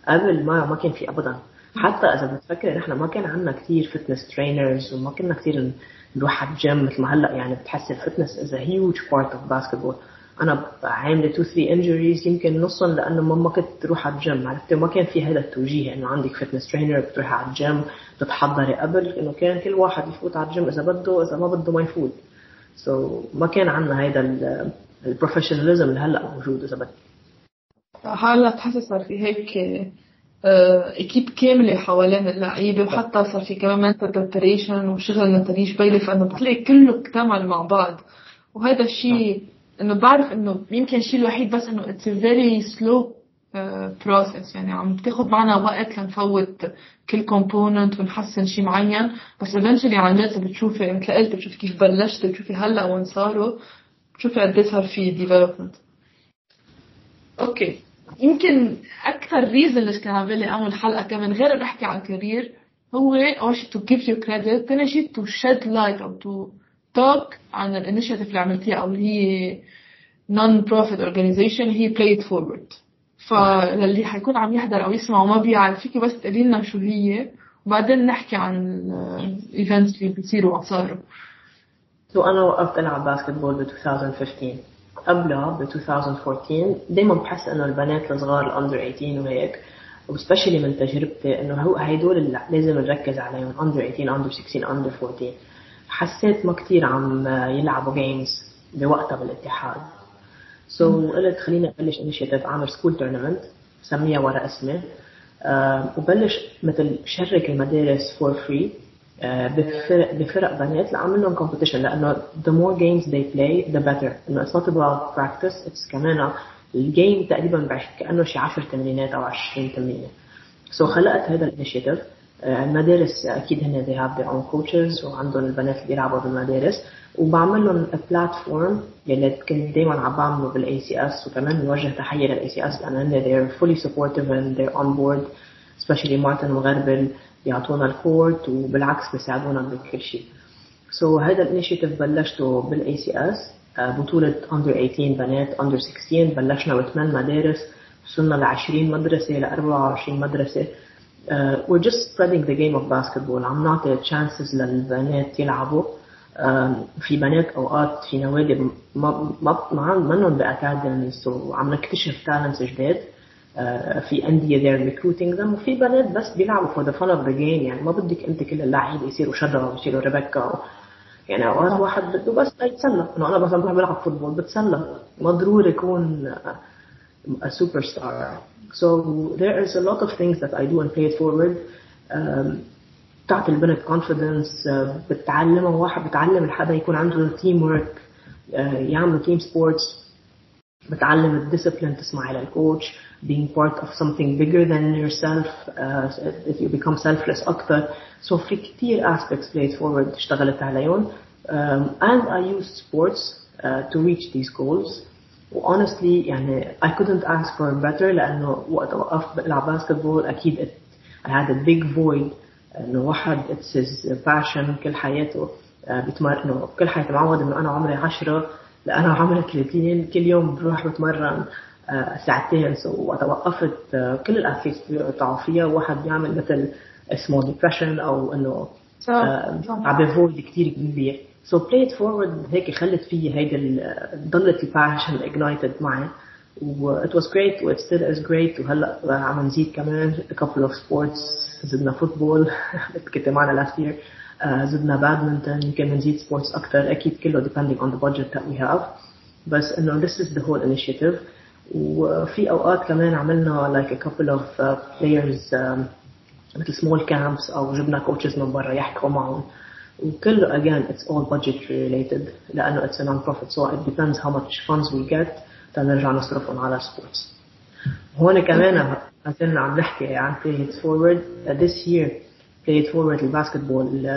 قبل ما ما كان في ابدا. حتى إذا بتفكر نحن ما كان عندنا كثير fitness trainers وما كنا كثير نروح على الجيم مثل ما هلأ يعني بتحس ال fitness is huge part of basketball. أنا عاملة two three injuries يمكن نصهم لأنه ما كنت تروح على الجيم عرفت؟ ما كان في هذا التوجيه إنه عندك fitness trainer بتروحي على الجيم بتحضري قبل إنه كان كل واحد يفوت على الجيم إذا بده إذا ما بده ما يفوت. so ما كان عندنا هذا ال professionalism اللي هلأ موجود إذا بدك. هلا تحس صار في هيك équipe كاملة حوالين اللعيبة وحتى صار في كمان mental preparation وشغل نتالي جبيلي فانه بتلاقي كله اكتمل مع بعض. وهذا الشيء إنه بعرف إنه يمكن الشيء الوحيد بس إنه it's very slow process يعني عم بتاخذ معنا وقت لنفوت كل component ونحسن شيء معين. بس eventually عن جد بتشوفي مثل قلت بتشوفي كيف بلشت بتشوفي هلأ وين صاروا بتشوفي قد إيه صار في development okay يمكن أكثر reason ليش كان عم بالي أعمل حلقة كمان غير أحكي عن ال career هو اول شيء to give you credit ثاني شيء to shed light أو to talk عن ال initiative اللي عملتيها أو اللي هي non-profit organization هي Play It Forward فللي حيكون عم يحضر أو يسمع وما بيعرف فيكي بس تقولي لنا شو هي وبعدين نحكي عن ال events اللي بيصيروا وصاروا so أنا وقفت ألعب basketball ب 2015 قبلها ب 2014 دائما بحس إنه البنات الصغار ال under 18 وهيك و specially من تجربتي إنه هدول لازم نركز عليهم under 18 under 16 under 14 حسيت ما كثير عم يلعبوا games بوقتها بالاتحاد. so, قلت خليني أبلش initiative أعمل school tournament سميها ورا اسمي أه وبلش مثل شرك المدارس for free أه بفرق بفرق بنات لأعمل لهم competition لأنه the more games they play the better. إنه it's not about practice it's كمان ال game تقريبا كأنه شي 10 تمرينات أو 20 تمرينة. so خلقت هذا ال initiative المدارس أكيد هن they have their own coaches وعندهم البنات اللي بيلعبوا بالمدارس وبعمل لهم platform يلي كنت دائما عم بعمله بال ACS وكمان بنوجه تحية لل ACS لأنه هن they're fully supportive and they're on board especially مارتن وغربل بيعطونا ال court وبالعكس بيساعدونا بكل شيء. so, هذا ال initiative بلشته بال ACS بطولة under 18 بنات under 16 بلشنا بثمان مدارس وصلنا ل 20 مدرسة ل 24 مدرسة uh, we're just spreading the game of basketball. عم نعطي chances للبنات يلعبوا. في بنات أوقات في نوادي ما ما ما منهم ب academies وعم نكتشف talents جداد. في أندية they're recruiting them. وفي بنات بس بيلعبوا for the fun of the game. يعني ما بدك أنت كل اللعيبه يصيروا شدا ويصيروا ريبيكا يعني أوقات واحد بده بس يتسلى. إنه أنا مثلا بروح بلعب football بتسلى. ما ضروري يكون a superstar. so there is a lot of things that I do and play it forward um, بتعطي البنت confidence بتعلمها واحد بتعلم حدا يكون عنده team work يعملوا team sports بتعلم الديسيبلين تسمعي للكوتش being part of something bigger than yourself uh, if you become selfless أكثر so في كتير aspects played forward اشتغلت عليهم um, and I use sports uh, to reach these goals honestly يعني I couldn't ask for better لأنه وقت وقفت بلعب باسكتبول أكيد it, I had a big void إنه واحد it's his passion كل حياته uh, بيتمرن. إنه كل حياتي معود إنه أنا عمري عشرة لأنا عمري 30 كل يوم بروح بتمرن ساعتين. so وقت وقفت كل ال athletes بيقطعوا فيها واحد بيعمل مثل اسمه depression أو إنه عم ب void كثير كبير. so Play It Forward هيك خلت فيي هيدي ضلت ال passion ignited معي. و it was great و it still is great. وهلأ عم نزيد كمان a couple of sports. زدنا football كنت معنا last year. زدنا بادمنتون يمكن نزيد sports أكثر أكيد كله depending on the budget that we have. بس إنه this is the whole initiative. وفي أوقات كمان عملنا like a couple of uh, players um, مثل small camps أو جبنا coaches من برا يحكوا معهم. وكله again it's all budget related لأنه it's a non-profit so it depends how much funds we get تنرجع نصرفهم على sports هون كمان مثلا عم نحكي عن Play It Forward uh, this year Play It Forward ال basketball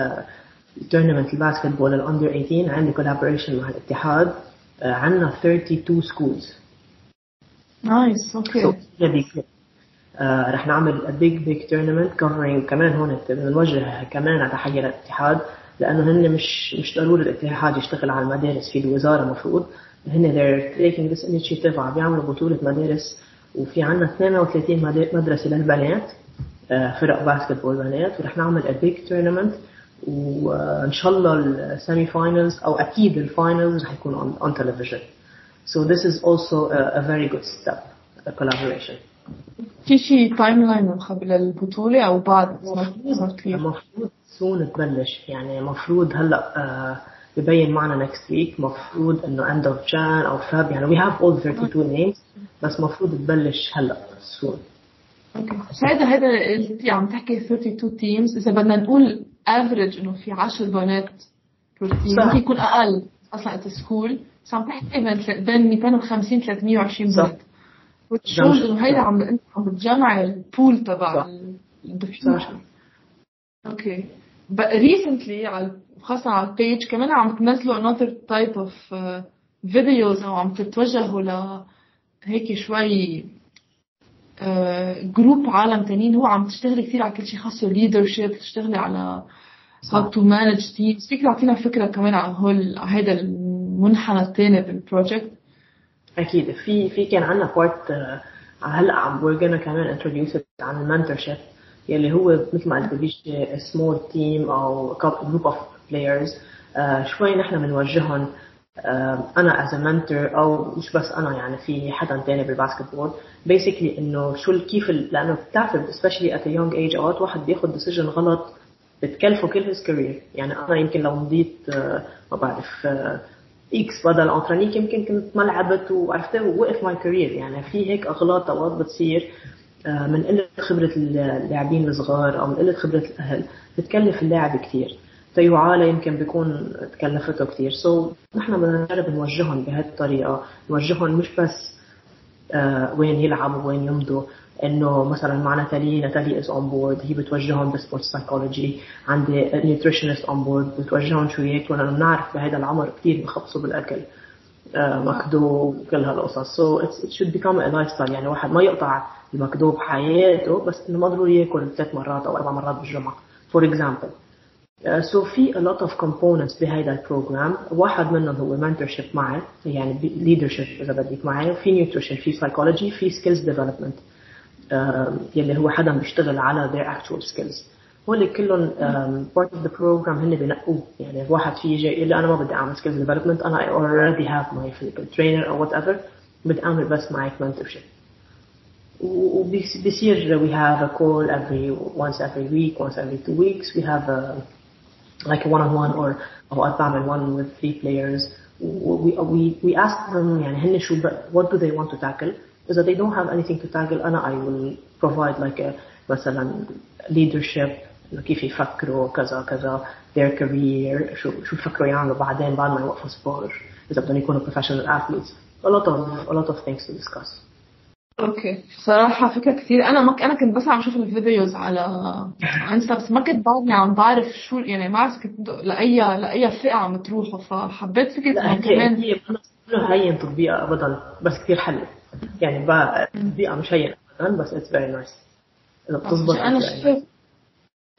tournament ال basketball ال under 18 عندي collaboration مع الاتحاد uh, عندنا 32 schools nice okay آه رح نعمل a big big tournament covering كمان هون بنوجه كمان تحية للاتحاد لأنه هن مش مش ضروري الاتحاد يشتغل على المدارس في الوزارة المفروض. هن they're taking this initiative عم بيعملوا بطولة مدارس. وفي عندنا 32 مدرسة للبنات آه فرق basketball بنات. ورح نعمل a big tournament. وإن شاء الله ال semi finals أو أكيد ال finals رح يكون on television. So this is also a, a very good step, a collaboration. في شيء timeline قبل البطولة أو بعد؟ المفروض soon تبلش يعني المفروض هلأ ببين معنا next week. مفروض إنه end of Jan أو Feb. يعني we have all 32 names بس مفروض تبلش هلأ. okay. هذا هذا اللي عم تحكي 32 teams. إذا بدنا نقول average إنه في 10 بنات per team ممكن يكون أقل. أصلا at school بس عم تحكي بين 250 320 بنت و choose انه هيدا عم انت عم بتجمع ال pool تبع ال division okay recently على خاصة على ال page كمان عم تنزلوا another type of uh, videos أو عم تتوجهوا ل هيك شوي group uh, عالم تانيين. هو عم تشتغلي كثير على كل شيء خاصة leadership تشتغلي على how to manage teams. فيك تعطينا فكرة كمان عن هول هذا المنحنى الثاني بال project أكيد. في في كان عندنا part هلأ عم gonna كمان it عن ال mentorship يلي هو مثل ما قلت بيجي small team أو group of players شوي نحن بنوجههم uh, أنا as mentor أو مش بس أنا يعني في حدا تاني بال basketball basically إنه شو كيف لأنه بتعرف specially at young age اوقات واحد بياخذ decision غلط بتكلفه كل his career يعني أنا يمكن لو مضيت uh, ما بعرف X بدل انترانيك يمكن كنت ما لعبت وعرفت ووقف my career. يعني في هيك أغلاط أوقات بتصير من قلة خبرة اللاعبين الصغار أو من قلة خبرة الأهل بتكلف اللاعب كثير تبعه يمكن بيكون تكلفته كثير so so, نحن بدنا نجرب نوجههم بهذه الطريقة نوجههم مش بس آه وين يلعبوا وين يمضوا. إنه مثلا معنا تالي نتالي is on board هي بتوجههم ب sport psychology عندي nutritionist on board بتوجههم شو هيك لأنه بنعرف بهذا العمر كثير بخبصوا بالأكل آه مكدو وكل هالقصص. so so it should become a lifestyle يعني واحد ما يقطع المكدو بحياته بس إنه ما ضروري يأكل ثلاث مرات أو أربع مرات بالجمعة. for example so في a lot of components بهيدا ال program واحد منهم هو mentorship معي يعني leadership إذا بدك معي في nutrition في psychology في development. uh, يلي هو حدا بيشتغل على their actual skills هول كلهم بارت اوف ذا بروجرام هن بنقوه يعني الواحد في يجي يقول لي انا ما بدي اعمل سكيلز ديفلوبمنت انا I already have my physical trainer or whatever بدي اعمل بس معك mentorship وبيصير we have a call every once every week once every two weeks we have a like a one on one or اوقات بعمل one with three players we, we, we ask them يعني هن شو what do they want to tackle إذا they don't have anything to tackle أنا I will provide like a مثلا leadership. كيف يفكروا كذا كذا their career شو شو بفكروا يعملوا بعدين بعد ما يوقفوا sport إذا بدهم يكونوا professional athletes. A lot of a lot of things to discuss. okay صراحة فكرة كثير أنا ما أنا كنت بس عم شوف ال videos على انستا بس ما كنت بعدني عم بعرف شو يعني ما عرفت كنت لاي لأي فئة عم تروحوا فحبيت إنه كمان هي هين تطبيقها ابدا بس كثير حلو. يعني بقى تطبيقها مش هين ابدا بس it's very nice بتزبط أنا it's very nice. شفت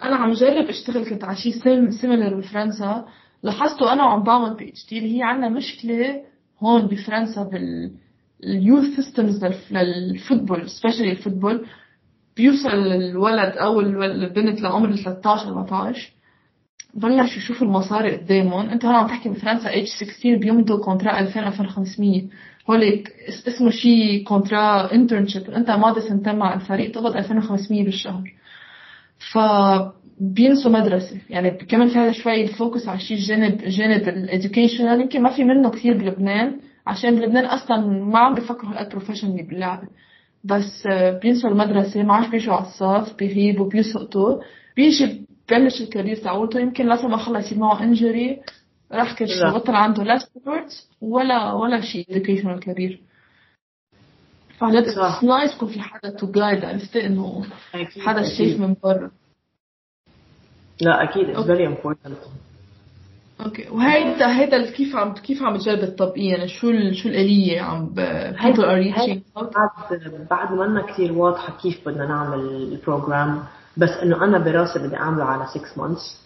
أنا عم جرب أشتغل كنت على شيء same similar بفرنسا. لاحظته أنا وعم بعمل PhD اللي هي عندنا مشكلة هون بفرنسا بال ال youth systems لل football specially ال football. بيوصل الولد أو البنت لعمر ال 13 14 بلش يشوف المصاري قدامهم انت هون عم تحكي بفرنسا age 16 بيمضوا contrat 2000 2500 هوليك اس- اسمه شيء contrat internship انت ماضي سنتين مع الفريق تقبض 2500 بالشهر. فبينسوا مدرسة. يعني كمان في هذا شوي ال focus على شيء جانب جانب ال educational يمكن ما في منه كثير بلبنان عشان بلبنان أصلا ما عم بيفكروا هالقد professionally باللعبة. بس آه، بينسوا المدرسة ما عادش بيجوا على الصف بيغيبوا بيسقطوا. بيجي ببلش ال career تبعولته يمكن لا سمح الله يصير معه injury راح كل شيء لا. بطل عنده لا sports ولا ولا شيء educational career it's nice يكون في حدا to guide. عرفت إنه حدا. شايف من برا. لا أكيد. okay. very important. okay. وهيدا هيدا كيف عم كيف عم تجرب تطبقيه يعني شو ال- شو الآلية عم ب- people are reaching بعد بعد ما كثير واضحة كيف بدنا نعمل ال program بس إنه أنا براسي بدي أعمله على 6 months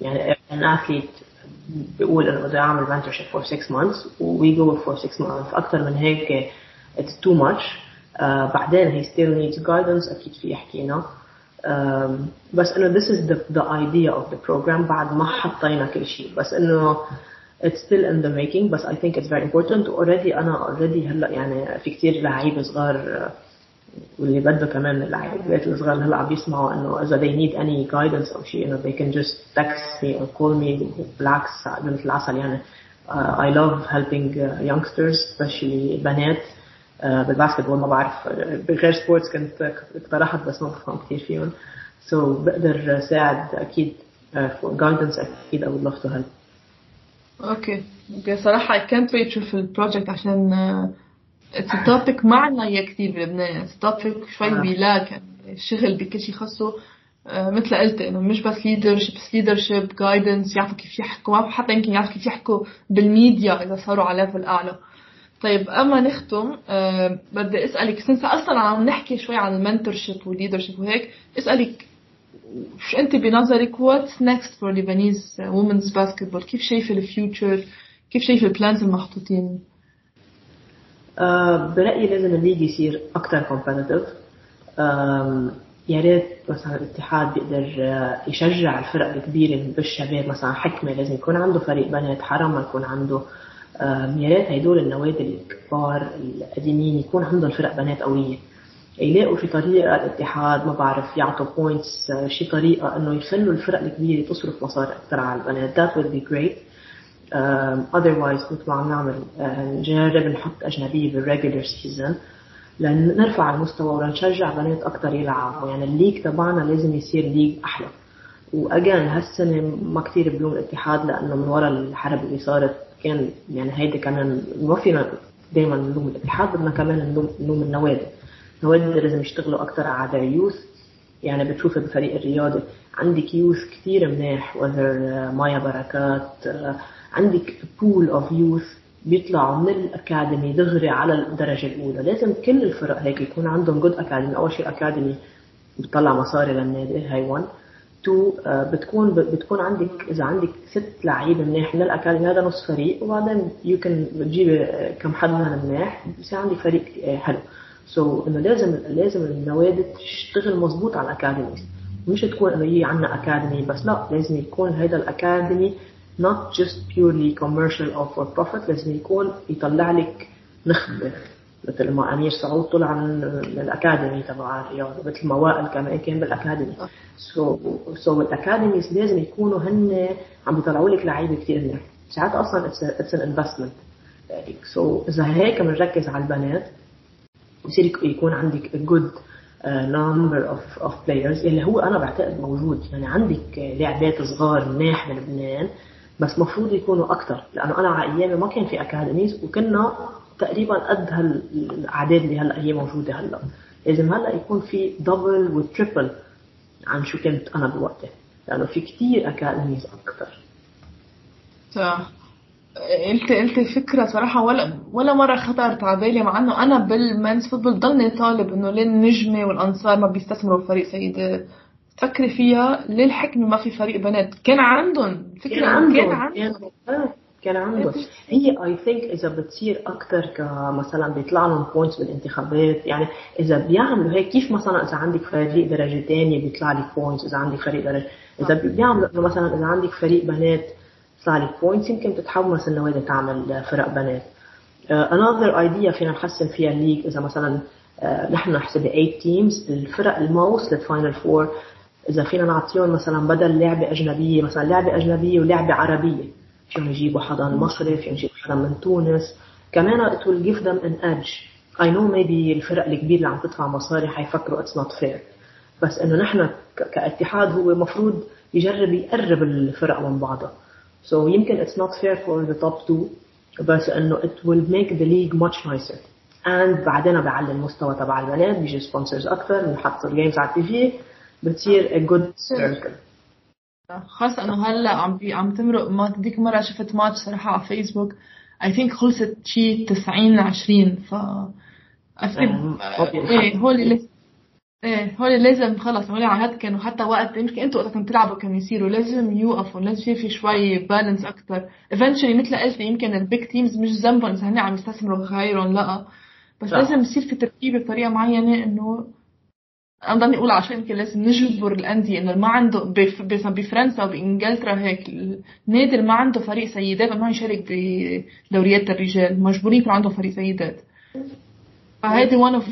يعني an athlete بيقول إنه بدي أعمل mentorship for 6 months we go for 6 months أكثر من هيك it's too much بعدين he still needs guidance أكيد في حكينا um, بس إنه this is the idea of the program بعد ما حطينا كل شيء. بس إنه it's still in the making but I think it's very important. Already أنا already هلأ يعني في كثير لعيبة صغار آه، واللي بده كمان اللعيبات الصغار هلأ عم بيسمعوا إنه إذا they need any guidance أو شيء إنه they can just text me or call me بالعكس بتل عسل يعني. uh, I love helping uh, youngsters especially بنات. uh, بالباسكتبول ما بعرف آه، بغير sports كنت اقترحت بس ما بفهم كثير فيهم. So بقدر ساعد أكيد uh, for guidance أكيد I would love to help. okay okay صراحة I can't wait شوف ال project عشان آه، it's a topic ما عنا اياه كثير بلبنان. It's a topic شوي آه. بدها like يعني الشغل بكل شيء خاصه آه، مثل قلت إنه مش بس leadership بس leadership guidance يعرفوا كيف يحكوا. حتى يمكن يعرفوا كيف يحكوا بالميديا إذا صاروا على level أعلى. طيب أما نختم أه بدي أسألك since أصلا عم نحكي شوي عن ال mentorship وال leadership وهيك أسألك شو أنت بنظرك what's next for Lebanese women's basketball كيف شايفة ال future كيف شايفة ال plans المحطوطين آه، برأيي لازم ال league يصير أكتر competitive يا ريت مثلا الاتحاد بيقدر آه، يشجع الفرق الكبيرة بالشباب مثلا حكمة لازم يكون عنده فريق بنات حرام ما يكون عنده. يا ريت هدول النوادي الكبار القديمين يكون عندهم فرق بنات قوية. يلاقوا في طريقة الاتحاد ما بعرف يعطوا points شي طريقة إنه يخلوا الفرق الكبيرة تصرف مصاري أكثر على البنات. That would be great. Um, ما عم نعمل uh, نجرب نحط أجنبية بال regular season لنرفع المستوى ولنشجع بنات أكتر يلعبوا. يعني ال league تبعنا لازم يصير league أحلى. و again هالسنة ما كتير بلوم الاتحاد لأنه من وراء الحرب اللي صارت كان يعني هيدي كمان ما فينا دايما نلوم الاتحاد بدنا كمان نلوم, النوادي. النوادي لازم يشتغلوا أكتر على youth يعني بتشوفي بالفريق الرياضي عندك youth كتير مناح with مايا بركات آه، عندك pool of youth بيطلعوا من الأكاديمي دغري على الدرجة الأولى. لازم كل الفرق هيك يكون عندهم good academy أول شيء academy بتطلع مصاري للنادي هاي one two بتكون بتكون عندك إذا عندك ست لعيبة مناح من الأكاديمي هذا نص فريق. وبعدين you can بتجيبي آه، كم حد من مناح بصير عندك فريق آه، حلو. so so, إنه لازم لازم النوادي تشتغل مظبوط على ال academies مش تكون إنه هي عندنا أكاديمي بس لا لازم يكون هذا الأكاديمي not just purely commercial or for profit لازم يكون يطلع لك نخبة. مثل ما أمير سعود طلع من الأكاديمي تبع الرياض مثل ما وائل كمان كان بالأكاديمي. so so ال academies لازم يكونوا هن عم بيطلعوا لك لعيبة كثير منيح ساعات أصلا it's an investment so إذا هيك بنركز على البنات بصير يكون عندك good number of of players اللي هو أنا بعتقد موجود. يعني عندك لاعبات صغار مناح بلبنان بس مفروض يكونوا أكثر لأنه أنا على أيامي ما كان في academies وكنا تقريبا قد هالاعداد اللي هلأ هي موجودة هلأ. لازم هلأ يكون في double و triple عن شو كنت أنا بوقتي لأنه في كثير academies أكثر قلت قلت فكره صراحة ولا ولا مرة خطرت على بالي مع إنه أنا بال men's football ضلني طالب إنه ليه النجمه والأنصار ما بيستثمروا بفريق سيدات تفكري فيها ليه الحكمه ما في فريق بنات. كان عندهم فكرة كان عندهم. كان عندهم. كان عندهم. هي I think إذا بتصير أكثر كمثلا بيطلع لهم points بالانتخابات يعني إذا بيعملوا هيك كيف مثلا إذا عندك فريق درجة ثانية بيطلع لك points إذا عندك فريق درجة. إذا بيعملوا إنه مثلا إذا عندك فريق بنات يطلع لك points يمكن تتحمس النوادي تعمل فرق بنات. another idea فينا نحسن فيها ال league إذا مثلا نحن نحسب 8 teams الفرق المو واصلين لل final four إذا فينا نعطيهم مثلا بدل لعبة أجنبية مثلا لعبة أجنبية ولعبة عربية. فيهم يجيبوا حدا مصري فيهم يجيبوا حدا من تونس. كمان it will give them an edge. I know maybe الفرق الكبيرة اللي عم تدفع مصاري حيفكروا it's not fair. بس إنه نحن كاتحاد هو المفروض يجرب يقرب الفرق من بعضها. So يمكن it's not fair for the top two بس إنه it will make the league much nicer. And بعدين بيعلى المستوى تبع البنات بيجي sponsors أكثر بنحط ال games على ال TV. بتصير a good circle. خاصة انه هلا عم بي عم تمرق ما ديك مرة شفت ماتش صراحة على فيسبوك I think خلصت شي 90 20 ف افتكر إيه whole إيه whole لازم خلص whole على هاد كانوا حتى وقت يمكن أنتوا وقت كنتوا تلعبوا كانوا يصيروا لازم يوقفوا لازم يصير في شوي balance أكثر eventually مثل قلت يمكن ال big teams مش ذنبهم إذا هن عم يستثمروا غيرهم لأ. بس لازم يصير في ترتيب بطريقة معينة إنه أنا ضلني أقول عشان يمكن لازم نجبر الأندية إنه ما عنده بفرنسا وبانجلترا هيك النادي اللي ما عنده فريق سيدات ما يشارك بدوريات الرجال. مجبورين يكون عنده فريق سيدات. فهيدي one of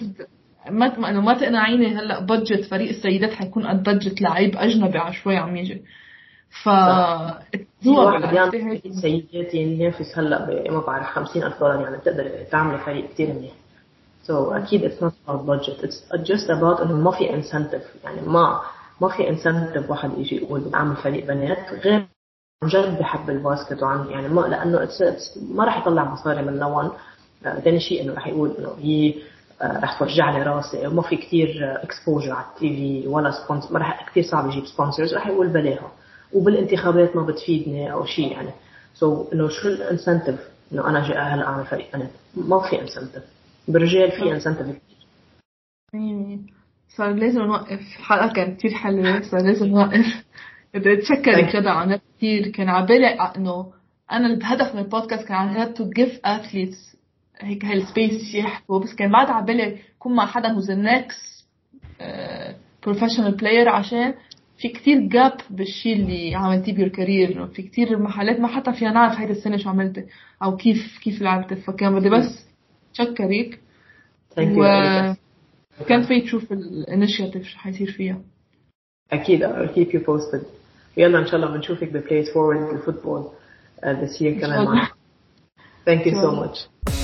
ما إنه ما تقنعيني هلأ budget فريق السيدات حيكون قد budget لعيب أجنبي على شوي عم يجي. ف سيدات ينافس هلأ ما بعرف 50000 دولار يعني بتقدر تعملي فريق كثير منيح. So أكيد it's not about budget. It's just about إنه ما في incentive. يعني ما ما في incentive واحد يجي يقول بدي أعمل فريق بنات غير عن جد بحب ال basket وعن يعني ما لأنه it's, it's ما راح يطلع مصاري من نوان ثاني شيء إنه راح يقول إنه هي راح توجع لي راسي. وما في كثير exposure على ال TV ولا sponsor ما راح كثير صعب يجيب sponsors راح يقول بلاها. وبالانتخابات ما بتفيدني أو شيء يعني. so so, إنه شو ال incentive إنه أنا جاي هلا أعمل فريق بنات؟ ما في incentive بالرجال في incentive كثير صار لازم نوقف. حلقة كانت كثير حلوة صار لازم نوقف. بدي اتشكرك جدا عن كثير كان على بالي إنه أنا الهدف من البودكاست كان عن to give athletes هيك هال space يحكوا. بس كان بعد على بالي يكون مع حدا who's an ex professional player عشان في كتير gap بالشيء اللي عملتيه pure في كتير محلات ما حتى فينا نعرف هيدا السنة شو عملتي أو كيف كيف لعبت. فكان بدي بس شكرك و كان في تشوف ال initiative شو حيصير فيها. أكيد I'll keep you posted. يلا إن شاء الله بنشوفك ب Plays Forward ال football uh, this year كمان Thank you so much.